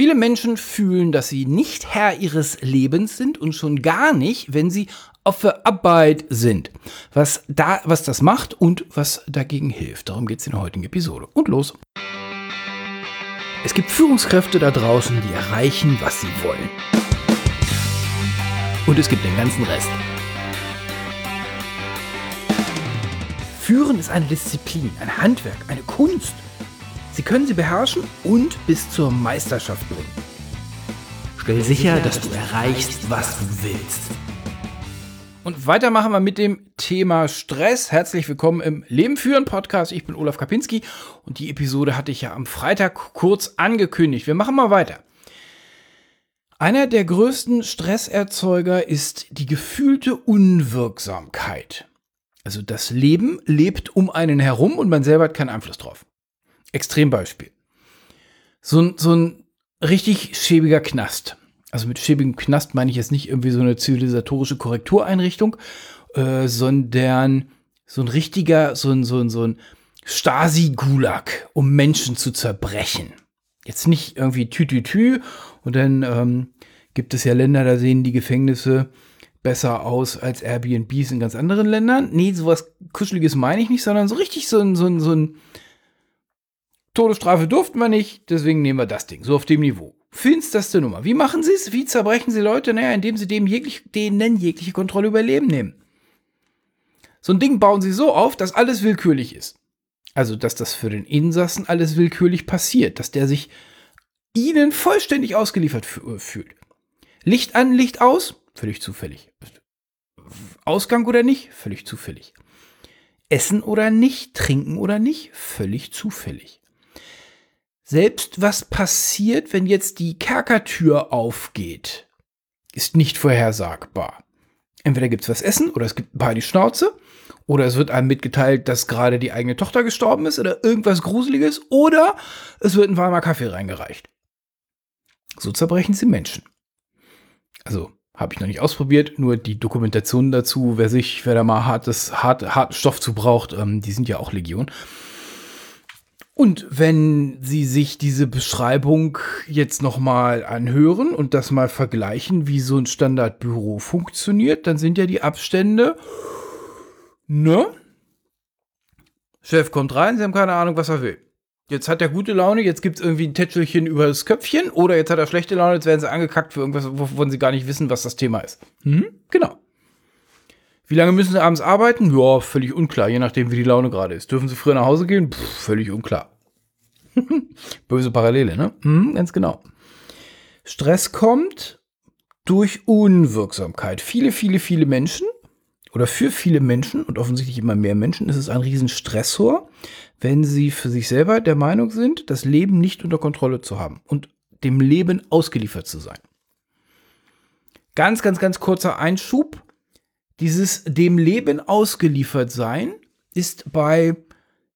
Viele Menschen fühlen, dass sie nicht Herr ihres Lebens sind und schon gar nicht, wenn sie auf der Arbeit sind. Was, da, was das macht und was dagegen hilft. Darum geht es in der heutigen Episode. Und los. Es gibt Führungskräfte da draußen, die erreichen, was sie wollen. Und es gibt den ganzen Rest. Führen ist eine Disziplin, ein Handwerk, eine Kunst. Sie können sie beherrschen und bis zur Meisterschaft bringen. Stell sicher, dass du erreichst, was du willst. Und weiter machen wir mit dem Thema Stress. Herzlich willkommen im Leben führen Podcast. Ich bin Olaf Kapinski und die Episode hatte ich ja am Freitag kurz angekündigt. Wir machen mal weiter. Einer der größten Stresserzeuger ist die gefühlte Unwirksamkeit. Also das Leben lebt um einen herum und man selber hat keinen Einfluss drauf. Extrembeispiel. So, ein so ein richtig schäbiger Knast. Also mit schäbigem Knast meine ich jetzt nicht irgendwie so eine zivilisatorische Korrektureinrichtung, äh, sondern so ein richtiger, so ein, so ein, so ein Stasi-Gulag, um Menschen zu zerbrechen. Jetzt nicht irgendwie Tütütü und dann ähm, gibt es ja Länder, da sehen die Gefängnisse besser aus als Airbnbs in ganz anderen Ländern. Nee, sowas Kuscheliges meine ich nicht, sondern so richtig so ein, so ein, so ein Todesstrafe durften wir nicht, deswegen nehmen wir das Ding. So auf dem Niveau. Finsterste Nummer. Wie machen sie es? Wie zerbrechen sie Leute? Naja, indem sie dem jeglich, denen jegliche Kontrolle über Leben nehmen. So ein Ding bauen sie so auf, dass alles willkürlich ist. Also, dass das für den Insassen alles willkürlich passiert, dass der sich ihnen vollständig ausgeliefert äh, fühlt. Licht an, Licht aus, völlig zufällig. Ausgang oder nicht, völlig zufällig. Essen oder nicht, trinken oder nicht, völlig zufällig. Selbst was passiert, wenn jetzt die Kerkertür aufgeht, ist nicht vorhersagbar. Entweder gibt es was essen oder es gibt ein paar die Schnauze oder es wird einem mitgeteilt, dass gerade die eigene Tochter gestorben ist oder irgendwas Gruseliges oder es wird ein warmer Kaffee reingereicht. So zerbrechen sie Menschen. Also habe ich noch nicht ausprobiert, nur die Dokumentation dazu, wer sich, wer da mal hartes, hart, harten Stoff zu braucht, ähm, die sind ja auch Legion. Und wenn Sie sich diese Beschreibung jetzt nochmal anhören und das mal vergleichen, wie so ein Standardbüro funktioniert, dann sind ja die Abstände, ne? Chef kommt rein, Sie haben keine Ahnung, was er will. Jetzt hat er gute Laune, jetzt gibt es irgendwie ein Tätschelchen über das Köpfchen oder jetzt hat er schlechte Laune, jetzt werden sie angekackt für irgendwas, wovon sie gar nicht wissen, was das Thema ist. Hm? Genau. Wie lange müssen Sie abends arbeiten? Ja, völlig unklar, je nachdem, wie die Laune gerade ist. Dürfen Sie früher nach Hause gehen? Puh, völlig unklar. Böse Parallele, ne? Mhm, ganz genau. Stress kommt durch Unwirksamkeit. Viele, viele, viele Menschen oder für viele Menschen und offensichtlich immer mehr Menschen ist es ein Riesenstressor, wenn sie für sich selber der Meinung sind, das Leben nicht unter Kontrolle zu haben und dem Leben ausgeliefert zu sein. Ganz, ganz, ganz kurzer Einschub. Dieses dem Leben ausgeliefert sein ist bei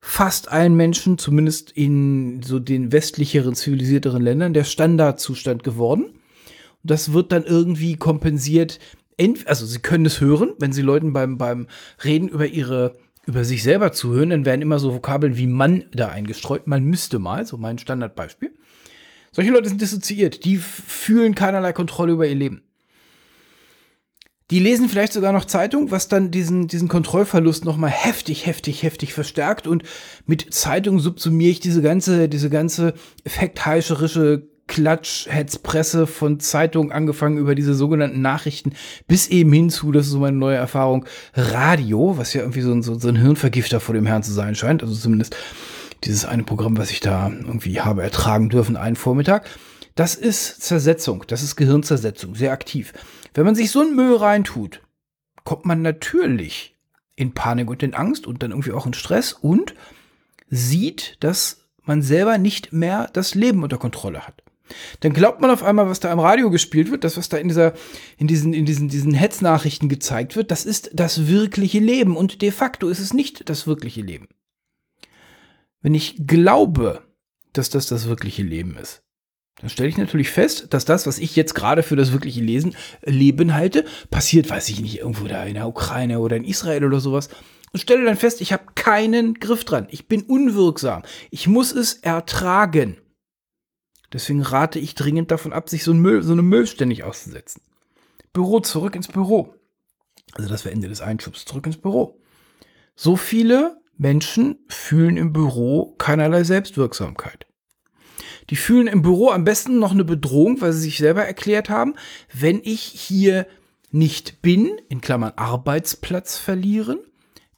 fast allen Menschen, zumindest in so den westlicheren, zivilisierteren Ländern, der Standardzustand geworden. Und das wird dann irgendwie kompensiert. Also sie können es hören, wenn sie Leuten beim, beim Reden über ihre über sich selber zuhören, dann werden immer so Vokabeln wie Mann da eingestreut. Man müsste mal, so mein Standardbeispiel. Solche Leute sind dissoziiert, die fühlen keinerlei Kontrolle über ihr Leben. Die lesen vielleicht sogar noch Zeitung, was dann diesen, diesen Kontrollverlust nochmal heftig, heftig, heftig verstärkt. Und mit Zeitung subsumiere ich diese ganze, diese ganze effektheischerische Klatsch-Hetzpresse von Zeitungen angefangen über diese sogenannten Nachrichten bis eben hinzu, das ist so meine neue Erfahrung, Radio, was ja irgendwie so ein, so ein Hirnvergifter vor dem Herrn zu sein scheint. Also zumindest dieses eine Programm, was ich da irgendwie habe ertragen dürfen, einen Vormittag. Das ist Zersetzung, das ist Gehirnzersetzung, sehr aktiv. Wenn man sich so einen Müll reintut, kommt man natürlich in Panik und in Angst und dann irgendwie auch in Stress und sieht, dass man selber nicht mehr das Leben unter Kontrolle hat. Dann glaubt man auf einmal, was da im Radio gespielt wird, das, was da in dieser, in diesen, in diesen, diesen Hetznachrichten gezeigt wird, das ist das wirkliche Leben. Und de facto ist es nicht das wirkliche Leben. Wenn ich glaube, dass das das wirkliche Leben ist, dann stelle ich natürlich fest, dass das, was ich jetzt gerade für das wirkliche Lesen, Leben halte, passiert, weiß ich nicht, irgendwo da in der Ukraine oder in Israel oder sowas. Und stelle dann fest, ich habe keinen Griff dran. Ich bin unwirksam. Ich muss es ertragen. Deswegen rate ich dringend davon ab, sich so, ein Müll, so eine Müll ständig auszusetzen. Büro, zurück ins Büro. Also das wäre Ende des Einschubs, zurück ins Büro. So viele Menschen fühlen im Büro keinerlei Selbstwirksamkeit. Die fühlen im Büro am besten noch eine Bedrohung, weil sie sich selber erklärt haben, wenn ich hier nicht bin, in Klammern Arbeitsplatz verlieren,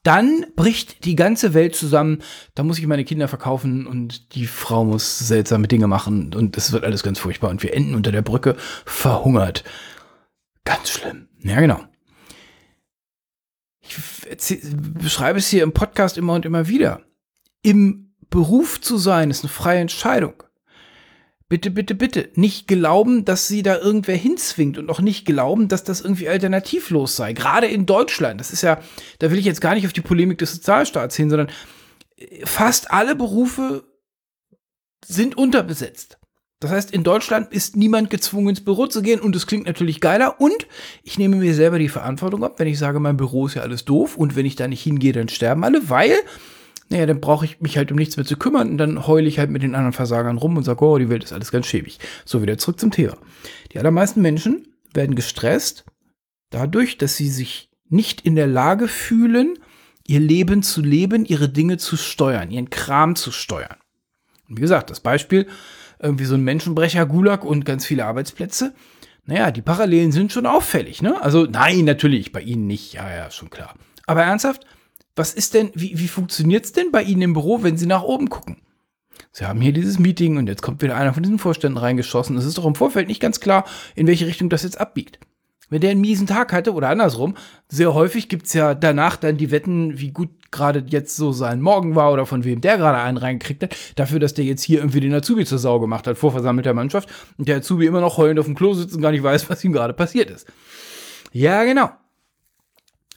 dann bricht die ganze Welt zusammen. Da muss ich meine Kinder verkaufen und die Frau muss seltsame Dinge machen und es wird alles ganz furchtbar und wir enden unter der Brücke verhungert. Ganz schlimm. Ja, genau. Ich beschreibe es hier im Podcast immer und immer wieder. Im Beruf zu sein ist eine freie Entscheidung. Bitte, bitte, bitte. Nicht glauben, dass sie da irgendwer hinzwingt und auch nicht glauben, dass das irgendwie alternativlos sei. Gerade in Deutschland. Das ist ja, da will ich jetzt gar nicht auf die Polemik des Sozialstaats hin, sondern äh, fast alle Berufe sind unterbesetzt. Das heißt, in Deutschland ist niemand gezwungen, ins Büro zu gehen und es klingt natürlich geiler und ich nehme mir selber die Verantwortung ab, wenn ich sage, mein Büro ist ja alles doof und wenn ich da nicht hingehe, dann sterben alle, weil naja, dann brauche ich mich halt um nichts mehr zu kümmern und dann heule ich halt mit den anderen Versagern rum und sage, oh, die Welt ist alles ganz schäbig. So, wieder zurück zum Thema. Die allermeisten Menschen werden gestresst dadurch, dass sie sich nicht in der Lage fühlen, ihr Leben zu leben, ihre Dinge zu steuern, ihren Kram zu steuern. Und wie gesagt, das Beispiel, irgendwie so ein Menschenbrecher, Gulag und ganz viele Arbeitsplätze. Naja, die Parallelen sind schon auffällig, ne? Also, nein, natürlich, bei Ihnen nicht, ja, ja, schon klar. Aber ernsthaft, was ist denn, wie, wie funktioniert es denn bei Ihnen im Büro, wenn Sie nach oben gucken? Sie haben hier dieses Meeting und jetzt kommt wieder einer von diesen Vorständen reingeschossen. Es ist doch im Vorfeld nicht ganz klar, in welche Richtung das jetzt abbiegt. Wenn der einen miesen Tag hatte oder andersrum, sehr häufig gibt es ja danach dann die Wetten, wie gut gerade jetzt so sein Morgen war oder von wem der gerade einen reingekriegt hat, dafür, dass der jetzt hier irgendwie den Azubi zur Sau gemacht hat vor versammelter Mannschaft und der Azubi immer noch heulend auf dem Klo sitzt und gar nicht weiß, was ihm gerade passiert ist. Ja, genau.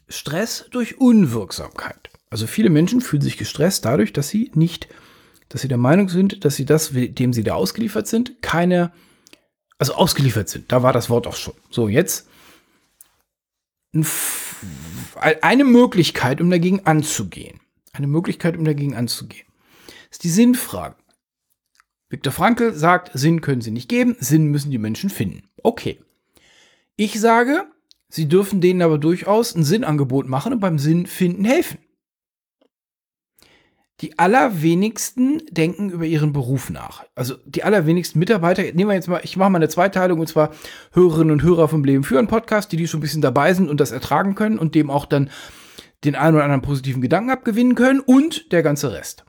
Stress durch Unwirksamkeit. Also viele Menschen fühlen sich gestresst dadurch, dass sie nicht, dass sie der Meinung sind, dass sie das, dem sie da ausgeliefert sind, keine, also ausgeliefert sind. Da war das Wort auch schon. So, jetzt eine Möglichkeit, um dagegen anzugehen. Eine Möglichkeit, um dagegen anzugehen. Ist die Sinnfrage. Viktor Frankl sagt, Sinn können sie nicht geben, Sinn müssen die Menschen finden. Okay. Ich sage, Sie dürfen denen aber durchaus ein Sinnangebot machen und beim Sinn finden helfen. Die allerwenigsten denken über ihren Beruf nach. Also die allerwenigsten Mitarbeiter, nehmen wir jetzt mal, ich mache mal eine Zweiteilung und zwar Hörerinnen und Hörer vom Leben führen Podcast, die die schon ein bisschen dabei sind und das ertragen können und dem auch dann den einen oder anderen positiven Gedanken abgewinnen können und der ganze Rest.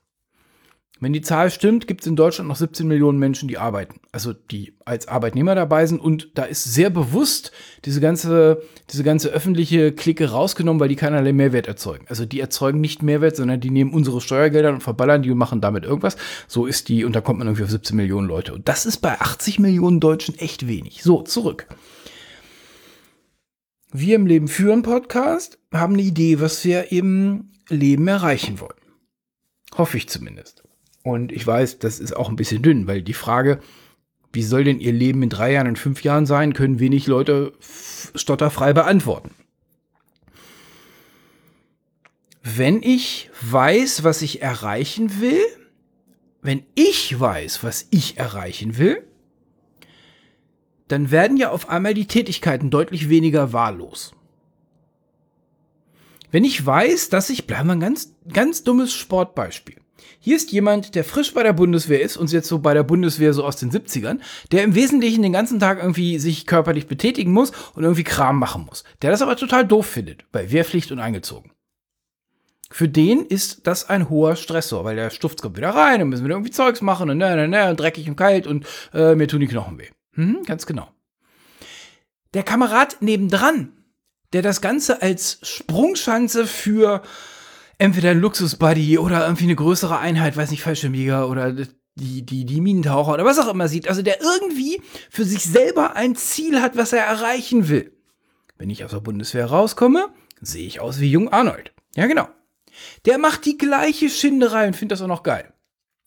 Wenn die Zahl stimmt, gibt es in Deutschland noch 17 Millionen Menschen, die arbeiten, also die als Arbeitnehmer dabei sind. Und da ist sehr bewusst diese ganze, diese ganze öffentliche Clique rausgenommen, weil die keinerlei Mehrwert erzeugen. Also die erzeugen nicht Mehrwert, sondern die nehmen unsere Steuergelder und verballern die und machen damit irgendwas. So ist die, und da kommt man irgendwie auf 17 Millionen Leute. Und das ist bei 80 Millionen Deutschen echt wenig. So, zurück. Wir im Leben führen Podcast haben eine Idee, was wir im Leben erreichen wollen. Hoffe ich zumindest. Und ich weiß, das ist auch ein bisschen dünn, weil die Frage, wie soll denn ihr Leben in drei Jahren, in fünf Jahren sein, können wenig Leute stotterfrei beantworten. Wenn ich weiß, was ich erreichen will, wenn ich weiß, was ich erreichen will, dann werden ja auf einmal die Tätigkeiten deutlich weniger wahllos. Wenn ich weiß, dass ich, bleiben wir ein ganz, ganz dummes Sportbeispiel. Hier ist jemand, der frisch bei der Bundeswehr ist und jetzt so bei der Bundeswehr so aus den 70ern, der im Wesentlichen den ganzen Tag irgendwie sich körperlich betätigen muss und irgendwie Kram machen muss. Der das aber total doof findet, bei Wehrpflicht und eingezogen. Für den ist das ein hoher Stressor, weil der Stuft kommt wieder rein und müssen wieder irgendwie Zeugs machen und ne, ne, ne, und dreckig und kalt und äh, mir tun die Knochen weh. Hm, ganz genau. Der Kamerad nebendran, der das Ganze als Sprungschanze für entweder ein Luxusbuddy oder irgendwie eine größere Einheit, weiß nicht, Fallschirmjäger oder die, die, die Minentaucher oder was auch immer sieht. Also der irgendwie für sich selber ein Ziel hat, was er erreichen will. Wenn ich aus der Bundeswehr rauskomme, sehe ich aus wie Jung Arnold. Ja, genau. Der macht die gleiche Schinderei und findet das auch noch geil.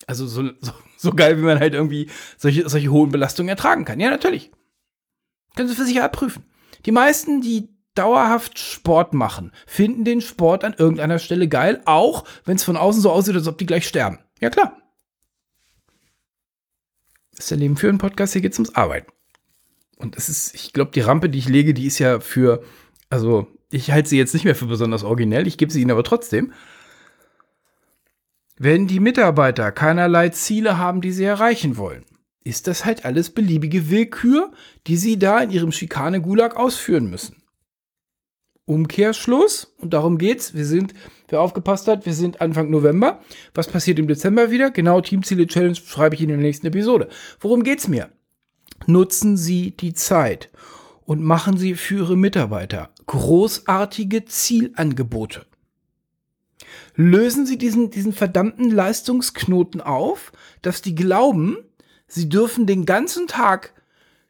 Also so, so, so geil, wie man halt irgendwie solche, solche hohen Belastungen ertragen kann. Ja, natürlich. Können Sie für sich prüfen. Die meisten, die dauerhaft Sport machen, finden den Sport an irgendeiner Stelle geil, auch wenn es von außen so aussieht, als ob die gleich sterben. Ja klar. Das ist der Leben für einen Podcast, hier geht es ums Arbeiten. Und es ist, ich glaube, die Rampe, die ich lege, die ist ja für, also ich halte sie jetzt nicht mehr für besonders originell, ich gebe sie ihnen aber trotzdem. Wenn die Mitarbeiter keinerlei Ziele haben, die sie erreichen wollen, ist das halt alles beliebige Willkür, die sie da in ihrem Schikane-Gulag ausführen müssen. Umkehrschluss, und darum geht's. Wir sind, wer aufgepasst hat, wir sind Anfang November. Was passiert im Dezember wieder? Genau, Teamziele Challenge schreibe ich in der nächsten Episode. Worum geht's mir? Nutzen Sie die Zeit und machen Sie für Ihre Mitarbeiter großartige Zielangebote. Lösen Sie diesen, diesen verdammten Leistungsknoten auf, dass die glauben, sie dürfen den ganzen Tag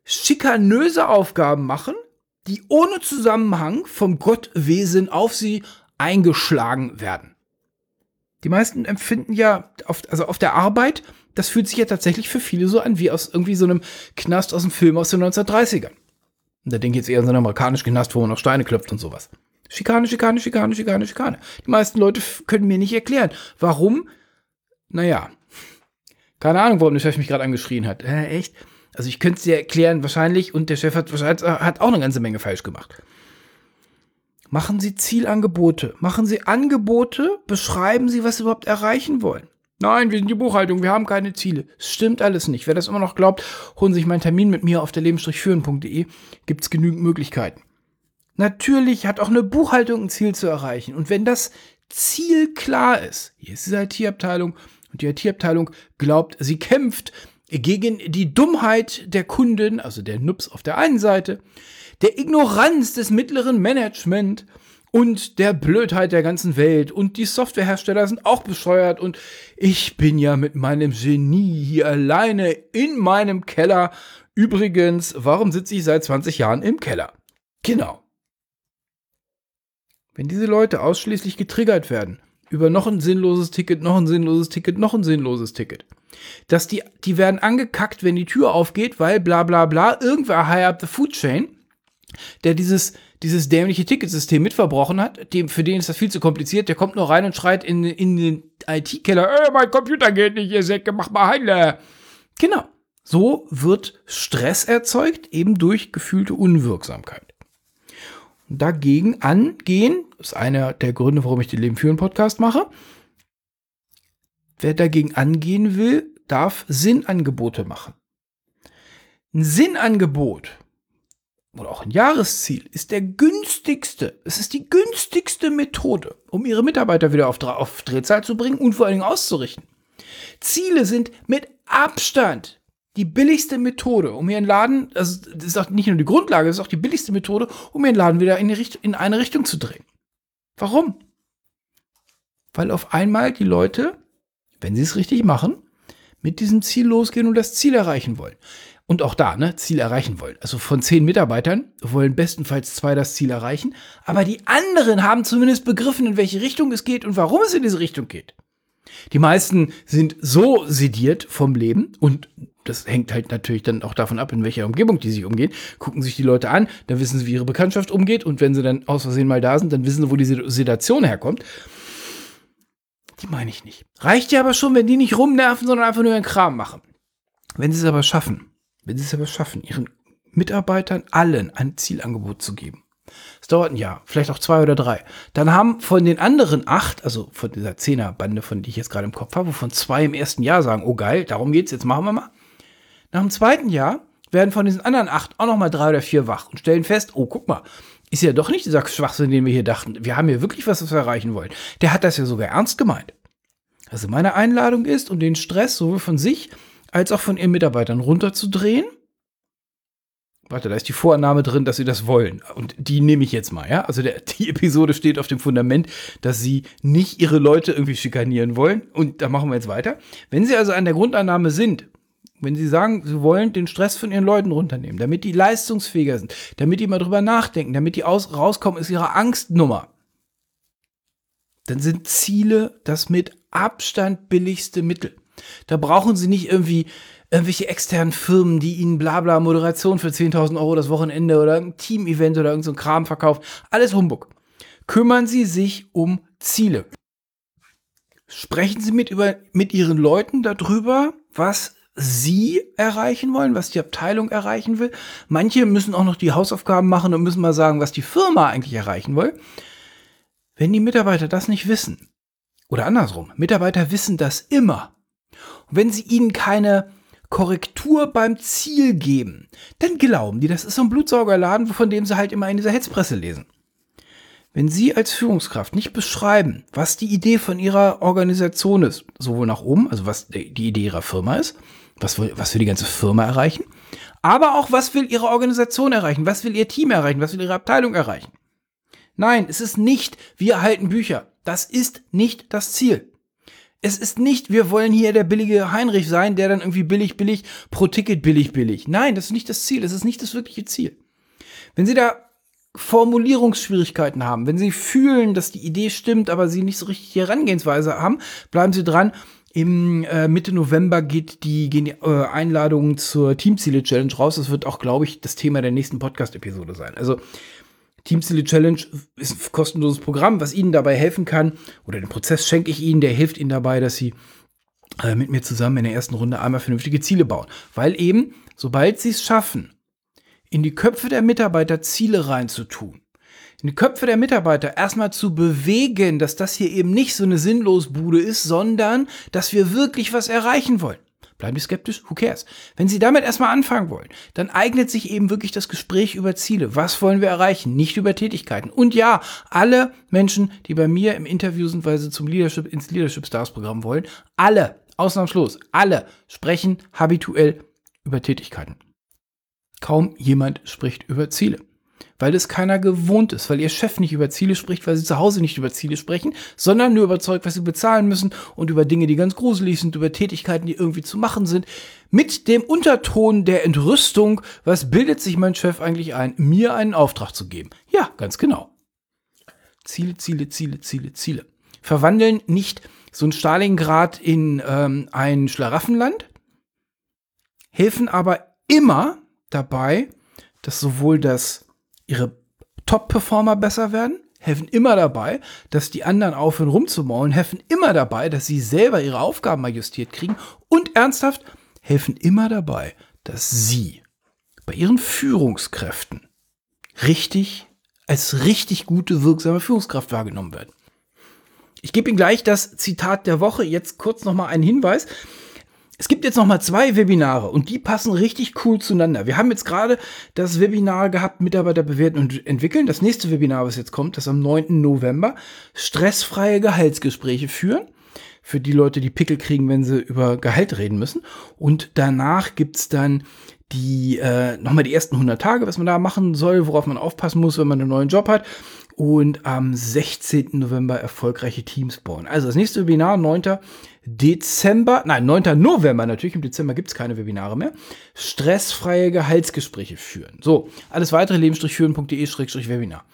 schikanöse Aufgaben machen, die ohne Zusammenhang vom Gottwesen auf sie eingeschlagen werden. Die meisten empfinden ja, auf, also auf der Arbeit, das fühlt sich ja tatsächlich für viele so an wie aus irgendwie so einem Knast aus dem Film aus den 1930ern. Und da denke ich jetzt eher an so einen amerikanischen Knast, wo man noch Steine klopft und sowas. Schikane, Schikane, Schikane, Schikane, Schikane. Die meisten Leute können mir nicht erklären, warum. Naja, keine Ahnung, warum der Chef mich gerade angeschrien hat. Äh, echt? Also ich könnte es dir erklären, wahrscheinlich, und der Chef hat, hat auch eine ganze Menge falsch gemacht. Machen Sie Zielangebote. Machen Sie Angebote, beschreiben Sie, was Sie überhaupt erreichen wollen. Nein, wir sind die Buchhaltung, wir haben keine Ziele. Es stimmt alles nicht. Wer das immer noch glaubt, holen Sie sich meinen Termin mit mir auf der Leben-führen.de. Gibt es genügend Möglichkeiten. Natürlich hat auch eine Buchhaltung ein Ziel zu erreichen. Und wenn das Ziel klar ist, hier ist die IT-Abteilung und die IT-Abteilung glaubt, sie kämpft gegen die Dummheit der Kunden, also der Nups auf der einen Seite, der Ignoranz des mittleren Management und der Blödheit der ganzen Welt und die Softwarehersteller sind auch bescheuert und ich bin ja mit meinem Genie hier alleine in meinem Keller. Übrigens, warum sitze ich seit 20 Jahren im Keller? Genau. Wenn diese Leute ausschließlich getriggert werden über noch ein sinnloses Ticket, noch ein sinnloses Ticket, noch ein sinnloses Ticket, dass die, die werden angekackt, wenn die Tür aufgeht, weil bla bla bla, irgendwer high up the food chain, der dieses, dieses dämliche Ticketsystem mitverbrochen hat, dem, für den ist das viel zu kompliziert, der kommt nur rein und schreit in, in den IT-Keller, äh, mein Computer geht nicht, ihr Säcke, mach mal heile. Genau. So wird Stress erzeugt, eben durch gefühlte Unwirksamkeit. Dagegen angehen, ist einer der Gründe, warum ich den Leben führen Podcast mache. Wer dagegen angehen will, darf Sinnangebote machen. Ein Sinnangebot oder auch ein Jahresziel ist der günstigste, es ist die günstigste Methode, um ihre Mitarbeiter wieder auf, auf Drehzahl zu bringen und vor allen Dingen auszurichten. Ziele sind mit Abstand die billigste Methode, um ihren Laden, also das ist auch nicht nur die Grundlage, das ist auch die billigste Methode, um ihren Laden wieder in, Richtung, in eine Richtung zu drehen. Warum? Weil auf einmal die Leute, wenn sie es richtig machen, mit diesem Ziel losgehen und das Ziel erreichen wollen. Und auch da, ne, Ziel erreichen wollen. Also von zehn Mitarbeitern wollen bestenfalls zwei das Ziel erreichen, aber die anderen haben zumindest begriffen, in welche Richtung es geht und warum es in diese Richtung geht. Die meisten sind so sediert vom Leben und das hängt halt natürlich dann auch davon ab, in welcher Umgebung die sich umgehen. Gucken sich die Leute an, dann wissen sie, wie ihre Bekanntschaft umgeht und wenn sie dann aus Versehen mal da sind, dann wissen sie, wo die Sedation herkommt. Die meine ich nicht. Reicht ja aber schon, wenn die nicht rumnerven, sondern einfach nur ihren Kram machen. Wenn sie es aber schaffen, wenn sie es aber schaffen, ihren Mitarbeitern allen ein Zielangebot zu geben. Es dauert ein Jahr, vielleicht auch zwei oder drei. Dann haben von den anderen acht, also von dieser Zehnerbande, von die ich jetzt gerade im Kopf habe, wovon zwei im ersten Jahr sagen, oh geil, darum geht's, jetzt machen wir mal. Nach dem zweiten Jahr werden von diesen anderen acht auch noch mal drei oder vier wach und stellen fest, oh, guck mal, ist ja doch nicht dieser Schwachsinn, den wir hier dachten. Wir haben hier wirklich was, was wir erreichen wollen. Der hat das ja sogar ernst gemeint. Also meine Einladung ist, um den Stress sowohl von sich als auch von ihren Mitarbeitern runterzudrehen. Warte, da ist die Vorannahme drin, dass sie das wollen. Und die nehme ich jetzt mal, ja? Also der, die Episode steht auf dem Fundament, dass sie nicht ihre Leute irgendwie schikanieren wollen. Und da machen wir jetzt weiter. Wenn sie also an der Grundannahme sind, wenn sie sagen, sie wollen den Stress von ihren Leuten runternehmen, damit die leistungsfähiger sind, damit die mal drüber nachdenken, damit die aus, rauskommen aus ihrer Angstnummer, dann sind Ziele das mit Abstand billigste Mittel. Da brauchen sie nicht irgendwie irgendwelche externen Firmen, die ihnen blabla Moderation für 10.000 Euro das Wochenende oder ein Team-Event oder irgendein so Kram verkaufen. Alles Humbug. Kümmern Sie sich um Ziele. Sprechen Sie mit, über, mit Ihren Leuten darüber, was Sie erreichen wollen, was die Abteilung erreichen will. Manche müssen auch noch die Hausaufgaben machen und müssen mal sagen, was die Firma eigentlich erreichen will. Wenn die Mitarbeiter das nicht wissen, oder andersrum, Mitarbeiter wissen das immer. Und wenn sie ihnen keine Korrektur beim Ziel geben, dann glauben die, das ist so ein Blutsaugerladen, von dem sie halt immer in dieser Hetzpresse lesen. Wenn Sie als Führungskraft nicht beschreiben, was die Idee von Ihrer Organisation ist, sowohl nach oben, also was die Idee Ihrer Firma ist, was will, was will die ganze Firma erreichen, aber auch was will Ihre Organisation erreichen, was will Ihr Team erreichen, was will Ihre Abteilung erreichen. Nein, es ist nicht, wir erhalten Bücher. Das ist nicht das Ziel. Es ist nicht, wir wollen hier der billige Heinrich sein, der dann irgendwie billig, billig, pro Ticket billig, billig. Nein, das ist nicht das Ziel. Das ist nicht das wirkliche Ziel. Wenn Sie da Formulierungsschwierigkeiten haben, wenn sie fühlen, dass die Idee stimmt, aber sie nicht so richtig die Herangehensweise haben, bleiben sie dran. Im äh, Mitte November geht die, gehen die äh, Einladungen zur Teamziele Challenge raus. Das wird auch, glaube ich, das Thema der nächsten Podcast-Episode sein. Also Teamziele Challenge ist ein kostenloses Programm, was Ihnen dabei helfen kann. Oder den Prozess schenke ich Ihnen, der hilft Ihnen dabei, dass Sie äh, mit mir zusammen in der ersten Runde einmal vernünftige Ziele bauen. Weil eben, sobald Sie es schaffen, in die Köpfe der Mitarbeiter Ziele reinzutun. In die Köpfe der Mitarbeiter erstmal zu bewegen, dass das hier eben nicht so eine Sinnlosbude ist, sondern dass wir wirklich was erreichen wollen. Bleiben Sie skeptisch? Who cares? Wenn Sie damit erstmal anfangen wollen, dann eignet sich eben wirklich das Gespräch über Ziele. Was wollen wir erreichen? Nicht über Tätigkeiten. Und ja, alle Menschen, die bei mir im Interview sind, weil sie zum Leadership, ins Leadership Stars Programm wollen, alle, ausnahmslos, alle sprechen habituell über Tätigkeiten. Kaum jemand spricht über Ziele. Weil es keiner gewohnt ist, weil ihr Chef nicht über Ziele spricht, weil sie zu Hause nicht über Ziele sprechen, sondern nur überzeugt, was sie bezahlen müssen und über Dinge, die ganz gruselig sind, über Tätigkeiten, die irgendwie zu machen sind. Mit dem Unterton der Entrüstung, was bildet sich mein Chef eigentlich ein, mir einen Auftrag zu geben? Ja, ganz genau. Ziele, Ziele, Ziele, Ziele, Ziele. Verwandeln nicht so ein Stalingrad in ähm, ein Schlaraffenland, helfen aber immer dabei, dass sowohl das ihre Top-Performer besser werden, helfen immer dabei, dass die anderen aufhören rumzumaulen, helfen immer dabei, dass sie selber ihre Aufgaben mal justiert kriegen und ernsthaft helfen immer dabei, dass sie bei ihren Führungskräften richtig als richtig gute, wirksame Führungskraft wahrgenommen werden. Ich gebe Ihnen gleich das Zitat der Woche. Jetzt kurz noch mal einen Hinweis. Es gibt jetzt noch mal zwei Webinare und die passen richtig cool zueinander. Wir haben jetzt gerade das Webinar gehabt, Mitarbeiter bewerten und entwickeln. Das nächste Webinar, was jetzt kommt, das am 9. November. Stressfreie Gehaltsgespräche führen. Für die Leute, die Pickel kriegen, wenn sie über Gehalt reden müssen. Und danach gibt's dann die, äh, nochmal die ersten 100 Tage, was man da machen soll, worauf man aufpassen muss, wenn man einen neuen Job hat. Und am 16. November erfolgreiche Teams bauen. Also das nächste Webinar, 9. Dezember, nein, 9. November natürlich, im Dezember gibt es keine Webinare mehr, stressfreie Gehaltsgespräche führen. So, alles weitere leben-führen.de-webinar.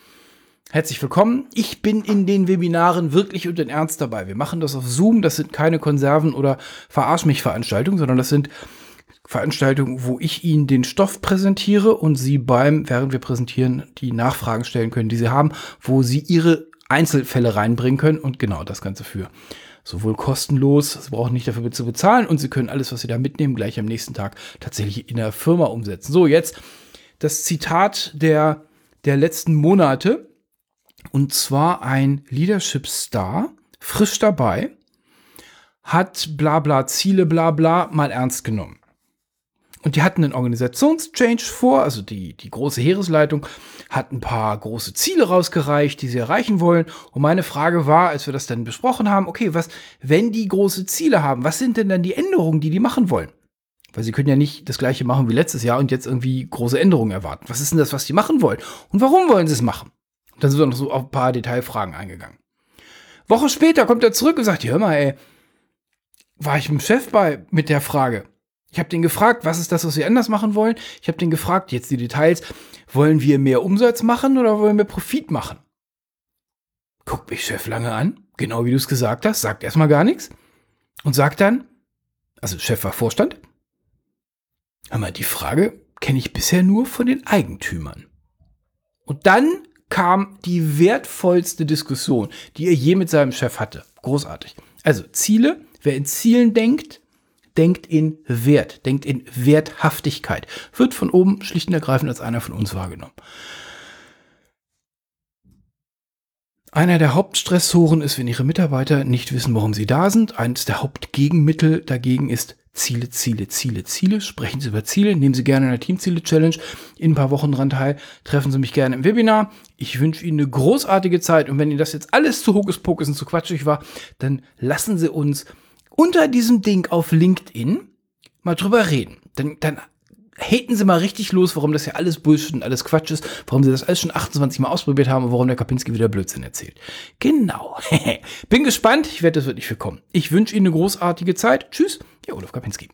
Herzlich willkommen. Ich bin in den Webinaren wirklich und in Ernst dabei. Wir machen das auf Zoom. Das sind keine Konserven- oder Verarsch mich Veranstaltungen, sondern das sind Veranstaltungen, wo ich Ihnen den Stoff präsentiere und Sie beim, während wir präsentieren, die Nachfragen stellen können, die Sie haben, wo Sie Ihre Einzelfälle reinbringen können und genau das Ganze für sowohl kostenlos, Sie brauchen nicht dafür zu bezahlen und Sie können alles, was Sie da mitnehmen, gleich am nächsten Tag tatsächlich in der Firma umsetzen. So, jetzt das Zitat der, der letzten Monate und zwar ein Leadership Star, frisch dabei, hat bla bla Ziele bla bla mal ernst genommen. Und die hatten einen Organisationschange vor, also die, die große Heeresleitung hat ein paar große Ziele rausgereicht, die sie erreichen wollen. Und meine Frage war, als wir das dann besprochen haben, okay, was, wenn die große Ziele haben, was sind denn dann die Änderungen, die die machen wollen? Weil sie können ja nicht das gleiche machen wie letztes Jahr und jetzt irgendwie große Änderungen erwarten. Was ist denn das, was die machen wollen? Und warum wollen sie es machen? Und dann sind wir noch so auf ein paar Detailfragen eingegangen. Woche später kommt er zurück und sagt, hör mal, ey, war ich dem Chef bei mit der Frage. Ich habe den gefragt, was ist das, was wir anders machen wollen? Ich habe den gefragt, jetzt die Details, wollen wir mehr Umsatz machen oder wollen wir Profit machen? Guckt mich Chef lange an, genau wie du es gesagt hast, sagt erstmal gar nichts und sagt dann, also Chef war Vorstand, aber die Frage kenne ich bisher nur von den Eigentümern. Und dann kam die wertvollste Diskussion, die er je mit seinem Chef hatte. Großartig. Also Ziele, wer in Zielen denkt, denkt in Wert, denkt in Werthaftigkeit, wird von oben schlicht und ergreifend als einer von uns wahrgenommen. Einer der Hauptstressoren ist, wenn Ihre Mitarbeiter nicht wissen, warum sie da sind. Eines der Hauptgegenmittel dagegen ist Ziele, Ziele, Ziele, Ziele. Sprechen Sie über Ziele, nehmen Sie gerne in der Teamziele-Challenge in ein paar Wochen dran teil. Treffen Sie mich gerne im Webinar. Ich wünsche Ihnen eine großartige Zeit und wenn Ihnen das jetzt alles zu Hokuspokus und zu quatschig war, dann lassen Sie uns unter diesem Ding auf LinkedIn mal drüber reden. Dann, dann haten Sie mal richtig los, warum das ja alles Bullshit und alles Quatsch ist, warum Sie das alles schon 28 Mal ausprobiert haben und warum der Kapinski wieder Blödsinn erzählt. Genau. Bin gespannt. Ich werde das wirklich für kommen. Ich wünsche Ihnen eine großartige Zeit. Tschüss, Ihr Olaf Kapinski.